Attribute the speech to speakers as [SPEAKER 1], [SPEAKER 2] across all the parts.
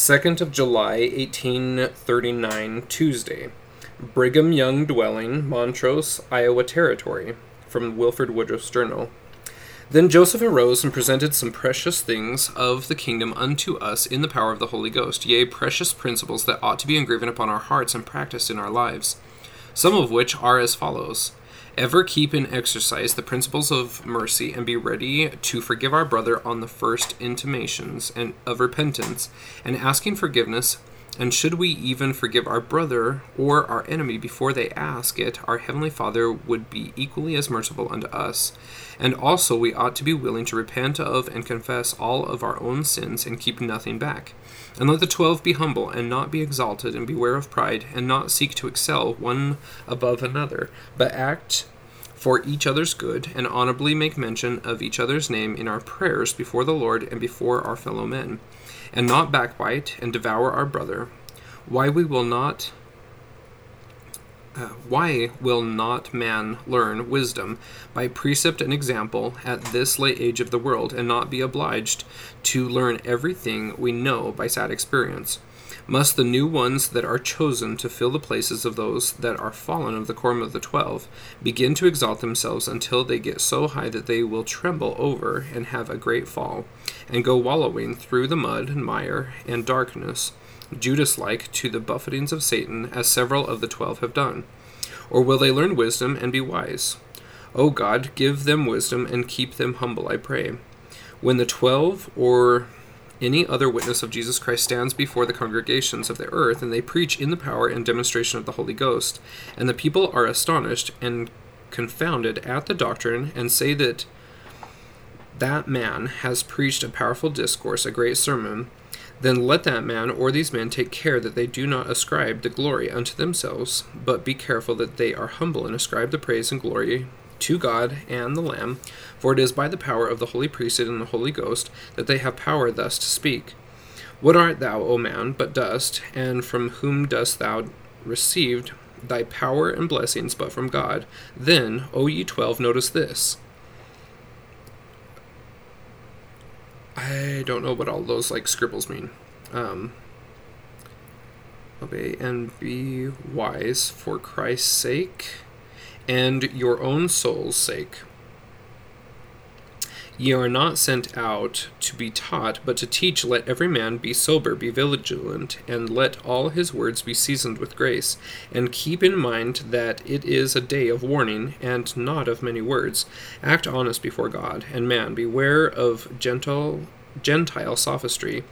[SPEAKER 1] 2nd of July, 1839, Tuesday. Brigham Young Dwelling, Montrose, Iowa Territory. From Wilford Woodruff's Journal. Then Joseph arose and presented some precious things of the kingdom unto us in the power of the Holy Ghost, yea, precious principles that ought to be engraven upon our hearts and practiced in our lives. Some of which are as follows Ever keep in exercise the principles of mercy, and be ready to forgive our brother on the first intimations and of repentance, and asking forgiveness and should we even forgive our brother or our enemy before they ask it, our Heavenly Father would be equally as merciful unto us. And also we ought to be willing to repent of and confess all of our own sins and keep nothing back. And let the twelve be humble, and not be exalted, and beware of pride, and not seek to excel one above another, but act for each other's good, and honorably make mention of each other's name in our prayers before the Lord and before our fellow men and not backbite and devour our brother, why we will not uh, why will not man learn wisdom by precept and example at this late age of the world, and not be obliged to learn everything we know by sad experience? Must the new ones that are chosen to fill the places of those that are fallen of the quorum of the twelve begin to exalt themselves until they get so high that they will tremble over and have a great fall? and go wallowing through the mud and mire and darkness, Judas like, to the buffetings of Satan, as several of the twelve have done? Or will they learn wisdom and be wise? O God, give them wisdom and keep them humble, I pray. When the twelve or any other witness of Jesus Christ stands before the congregations of the earth, and they preach in the power and demonstration of the Holy Ghost, and the people are astonished and confounded at the doctrine, and say that that man has preached a powerful discourse, a great sermon, then let that man or these men take care that they do not ascribe the glory unto themselves, but be careful that they are humble and ascribe the praise and glory to God and the Lamb, for it is by the power of the holy priesthood and the Holy Ghost that they have power thus to speak. What art thou, O man, but dust, and from whom dost thou received thy power and blessings but from God? Then, O ye twelve, notice this. I don't know what all those like scribbles mean. Um, obey and be wise for Christ's sake and your own soul's sake. Ye are not sent out to be taught, but to teach. Let every man be sober, be vigilant, and let all his words be seasoned with grace. And keep in mind that it is a day of warning, and not of many words. Act honest before God and man. Beware of gentle, Gentile sophistry,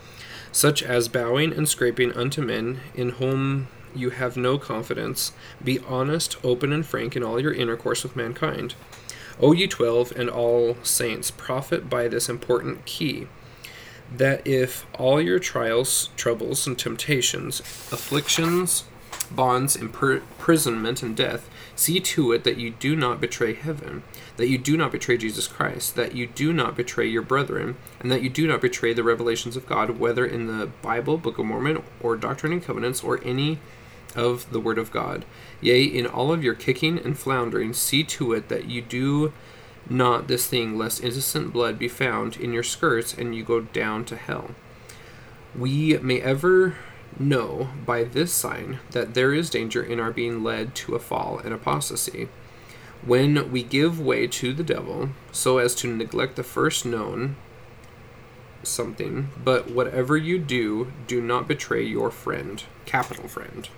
[SPEAKER 1] such as bowing and scraping unto men, in whom you have no confidence. Be honest, open, and frank in all your intercourse with mankind. O ye twelve and all saints, profit by this important key, that if all your trials, troubles, and temptations, afflictions, bonds, imprisonment, and death, see to it that you do not betray heaven, that you do not betray Jesus Christ, that you do not betray your brethren, and that you do not betray the revelations of God, whether in the Bible, Book of Mormon, or Doctrine and Covenants, or any of the Word of God. Yea, in all of your kicking and floundering, see to it that you do not this thing, lest innocent blood be found in your skirts and you go down to hell. We may ever know by this sign that there is danger in our being led to a fall and apostasy. When we give way to the devil, so as to neglect the first known something, but whatever you do, do not betray your friend, capital friend.